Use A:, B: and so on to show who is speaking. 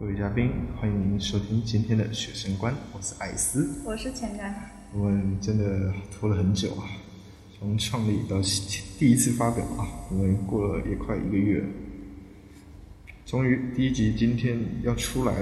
A: 各位嘉宾欢迎您收听今天的学生观我是艾斯。
B: 我是钱干
A: 我们真的拖了很久啊从创立到第一次发表啊我们过了也快一个月终于第一集今天要出来